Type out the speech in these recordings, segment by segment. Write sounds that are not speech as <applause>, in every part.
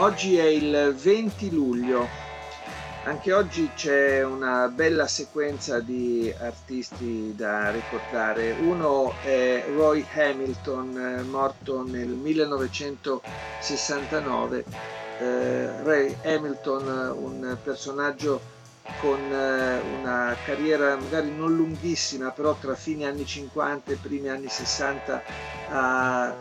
Oggi è il 20 luglio, anche oggi c'è una bella sequenza di artisti da ricordare. Uno è Roy Hamilton, morto nel 1969. Eh, Ray Hamilton, un personaggio con eh, una carriera magari non lunghissima, però tra fine anni 50 e primi anni 60 ha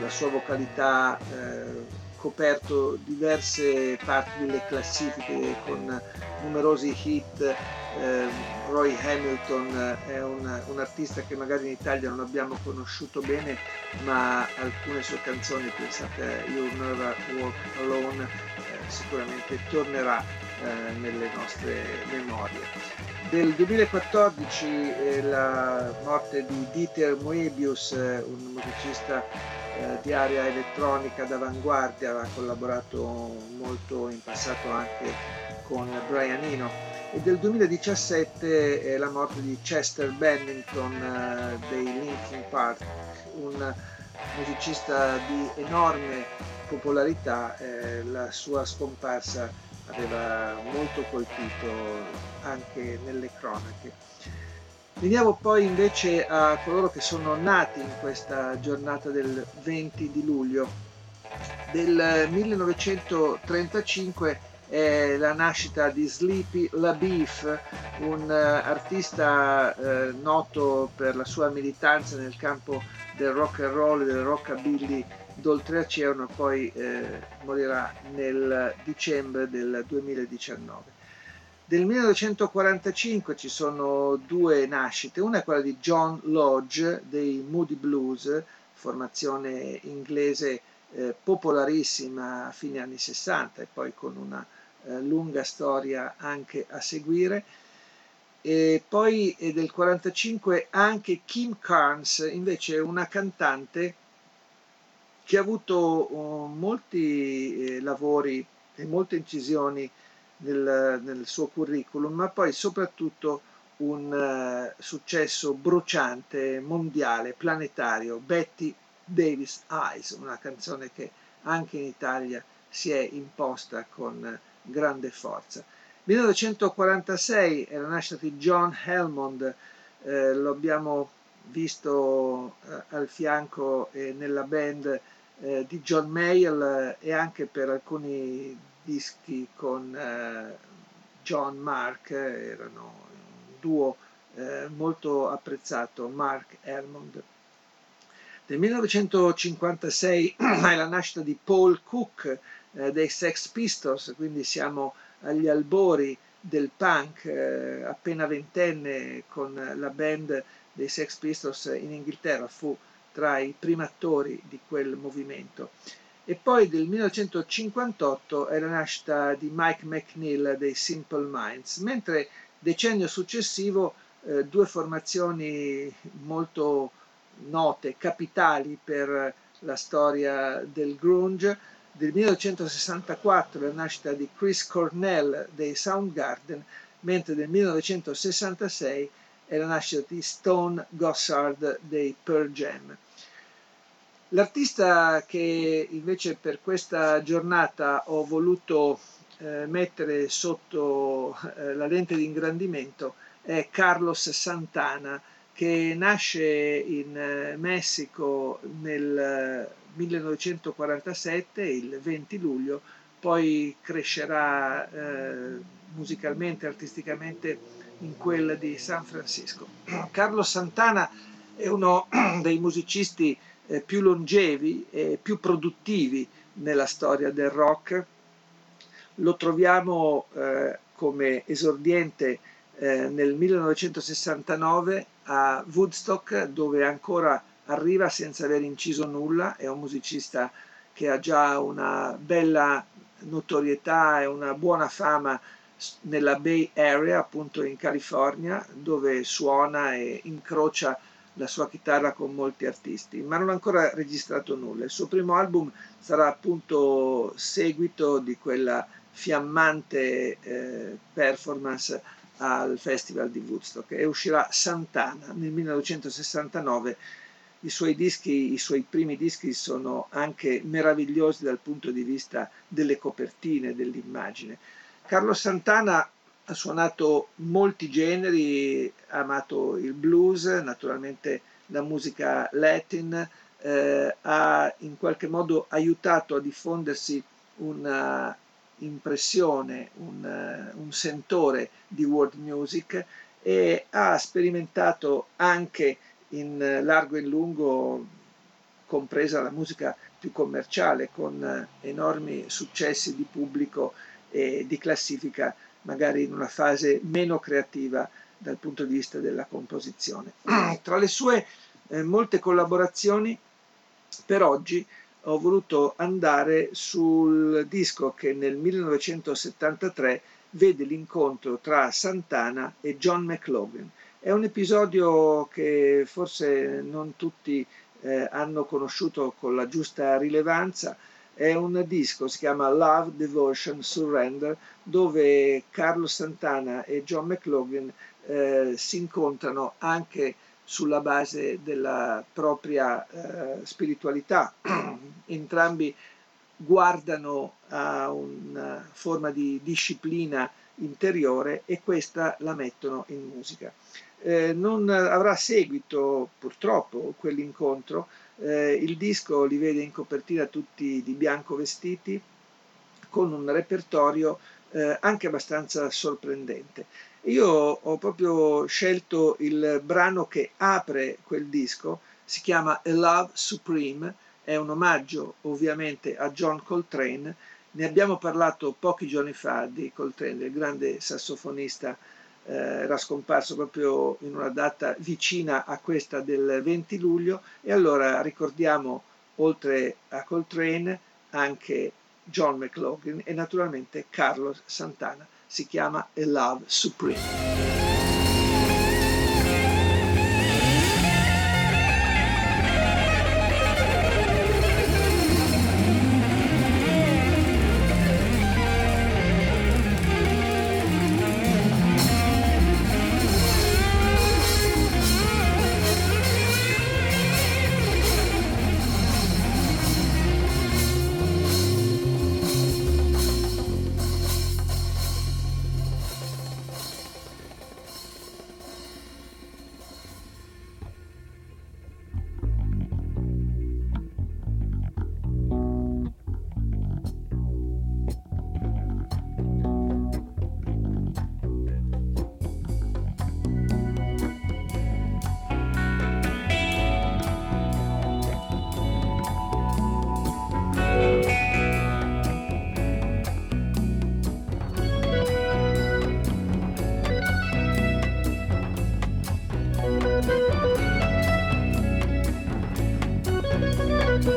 la sua vocalità eh, coperto diverse parti delle classifiche con numerosi hit. Eh, Roy Hamilton è un, un, artista che magari in Italia non abbiamo conosciuto bene, ma alcune sue canzoni, pensate You'll Never Walk Alone, eh, sicuramente tornerà eh, nelle nostre memorie. Del 2014 eh, la morte di Dieter Moebius, eh, un musicista eh, di area elettronica d'avanguardia, ha collaborato molto in passato anche con Brian Eno. E del 2017 è la morte di Chester Bennington eh, dei Linkin Park, un musicista di enorme popolarità, eh, la sua scomparsa aveva molto colpito anche nelle cronache. Veniamo poi invece a coloro che sono nati in questa giornata del 20 di luglio. Del 1935 è la nascita di Sleepy LaBeef, un artista eh, noto per la sua militanza nel campo del rock and roll e del rockabilly d'oltreoceano, poi eh, morirà nel dicembre del 2019. Del 1945 ci sono due nascite, una è quella di John Lodge dei Moody Blues, formazione inglese eh, popolarissima a fine anni 60 e poi con una eh, lunga storia anche a seguire. E poi è del 1945 anche Kim Carnes, invece una cantante che ha avuto uh, molti eh, lavori e molte incisioni nel, nel suo curriculum, ma poi soprattutto un uh, successo bruciante, mondiale, planetario, Betty Davis Eyes, una canzone che anche in Italia si è imposta con grande forza. 1946 è la nascita di John Helmond, eh, lo abbiamo visto eh, al fianco e nella band eh, di John Mayall e anche per alcuni dischi con eh, John Mark, erano un duo eh, molto apprezzato, Mark Hermond. Nel 1956 <clears throat> è la nascita di Paul Cook eh, dei Sex Pistols, quindi siamo agli albori del punk, eh, appena ventenne con la band dei Sex Pistols in Inghilterra, fu tra i primi attori di quel movimento. E poi del 1958 è la nascita di Mike McNeil dei Simple Minds, mentre decennio successivo eh, due formazioni molto note, capitali per la storia del grunge, del 1964 la nascita di Chris Cornell dei Soundgarden, mentre del 1966 è la nascita di Stone Gossard dei Pearl Jam. L'artista che invece per questa giornata ho voluto eh, mettere sotto eh, la lente di ingrandimento è Carlos Santana che nasce in eh, Messico nel 1947, il 20 luglio, poi crescerà eh, musicalmente, artisticamente in quella di San Francisco. <clears throat> Carlos Santana è uno <clears throat> dei musicisti eh, più longevi e più produttivi nella storia del rock. Lo troviamo eh, come esordiente eh, nel 1969 a Woodstock dove ancora arriva senza aver inciso nulla, è un musicista che ha già una bella notorietà e una buona fama nella Bay Area, appunto in California, dove suona e incrocia la sua chitarra con molti artisti, ma non ha ancora registrato nulla. Il suo primo album sarà appunto seguito di quella fiammante eh, performance al Festival di Woodstock e uscirà Santana nel 1969. I suoi dischi, i suoi primi dischi sono anche meravigliosi dal punto di vista delle copertine, dell'immagine. Carlo Santana ha suonato molti generi, ha amato il blues, naturalmente la musica latin, eh, ha in qualche modo aiutato a diffondersi una impressione, un, un sentore di world music e ha sperimentato anche in largo e in lungo, compresa la musica più commerciale, con enormi successi di pubblico e di classifica, magari in una fase meno creativa dal punto di vista della composizione. Tra le sue eh, molte collaborazioni, per oggi ho voluto andare sul disco che nel 1973 vede l'incontro tra Santana e John McLaughlin. È un episodio che forse non tutti eh, hanno conosciuto con la giusta rilevanza. È un disco, si chiama Love, Devotion, Surrender, dove Carlo Santana e John McLaughlin eh, si incontrano anche sulla base della propria eh, spiritualità. <clears throat> Entrambi guardano a una forma di disciplina interiore e questa la mettono in musica. Eh, non avrà seguito purtroppo quell'incontro, eh, il disco li vede in copertina tutti di bianco vestiti con un repertorio eh, anche abbastanza sorprendente. Io ho proprio scelto il brano che apre quel disco, si chiama A Love Supreme, è un omaggio ovviamente a John Coltrane, ne abbiamo parlato pochi giorni fa di Coltrane, il grande sassofonista, eh, era scomparso proprio in una data vicina a questa del 20 luglio e allora ricordiamo oltre a Coltrane anche John McLaughlin e naturalmente Carlos Santana si chiama A Love Supreme.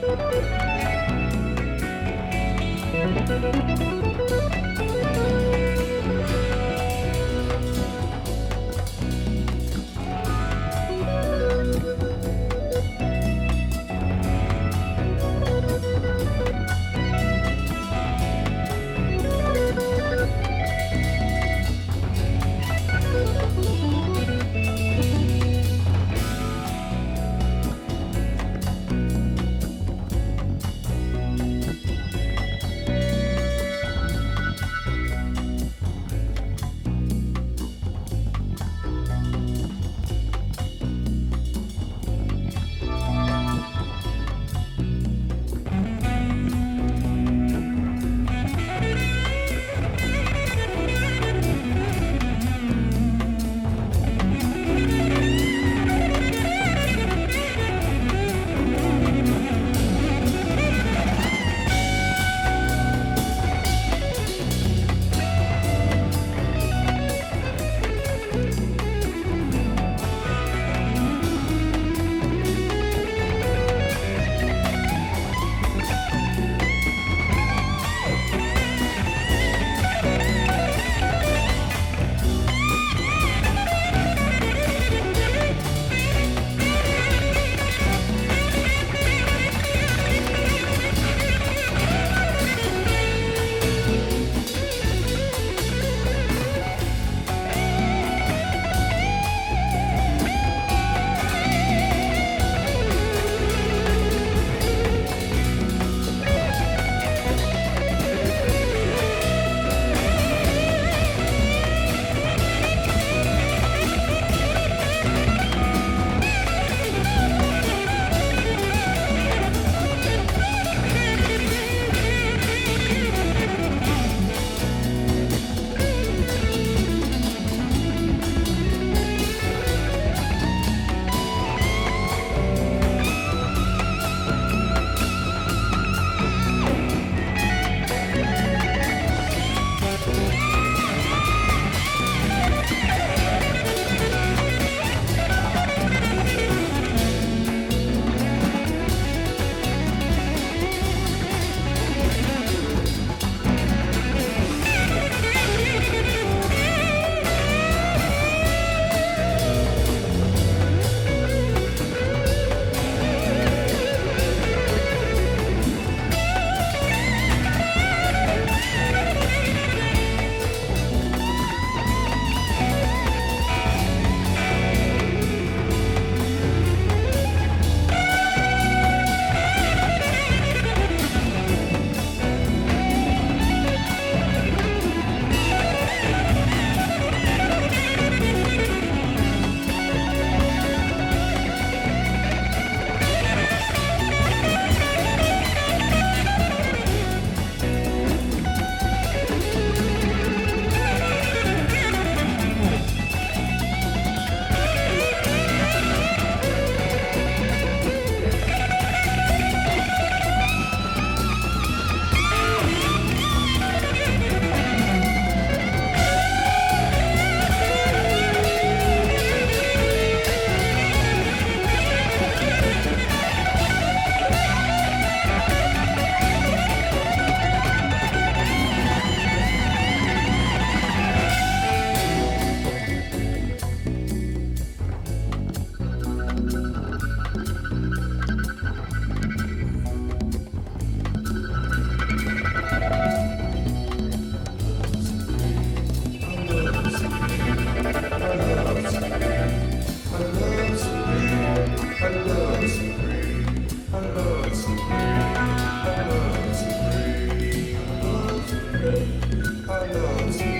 Música I'm.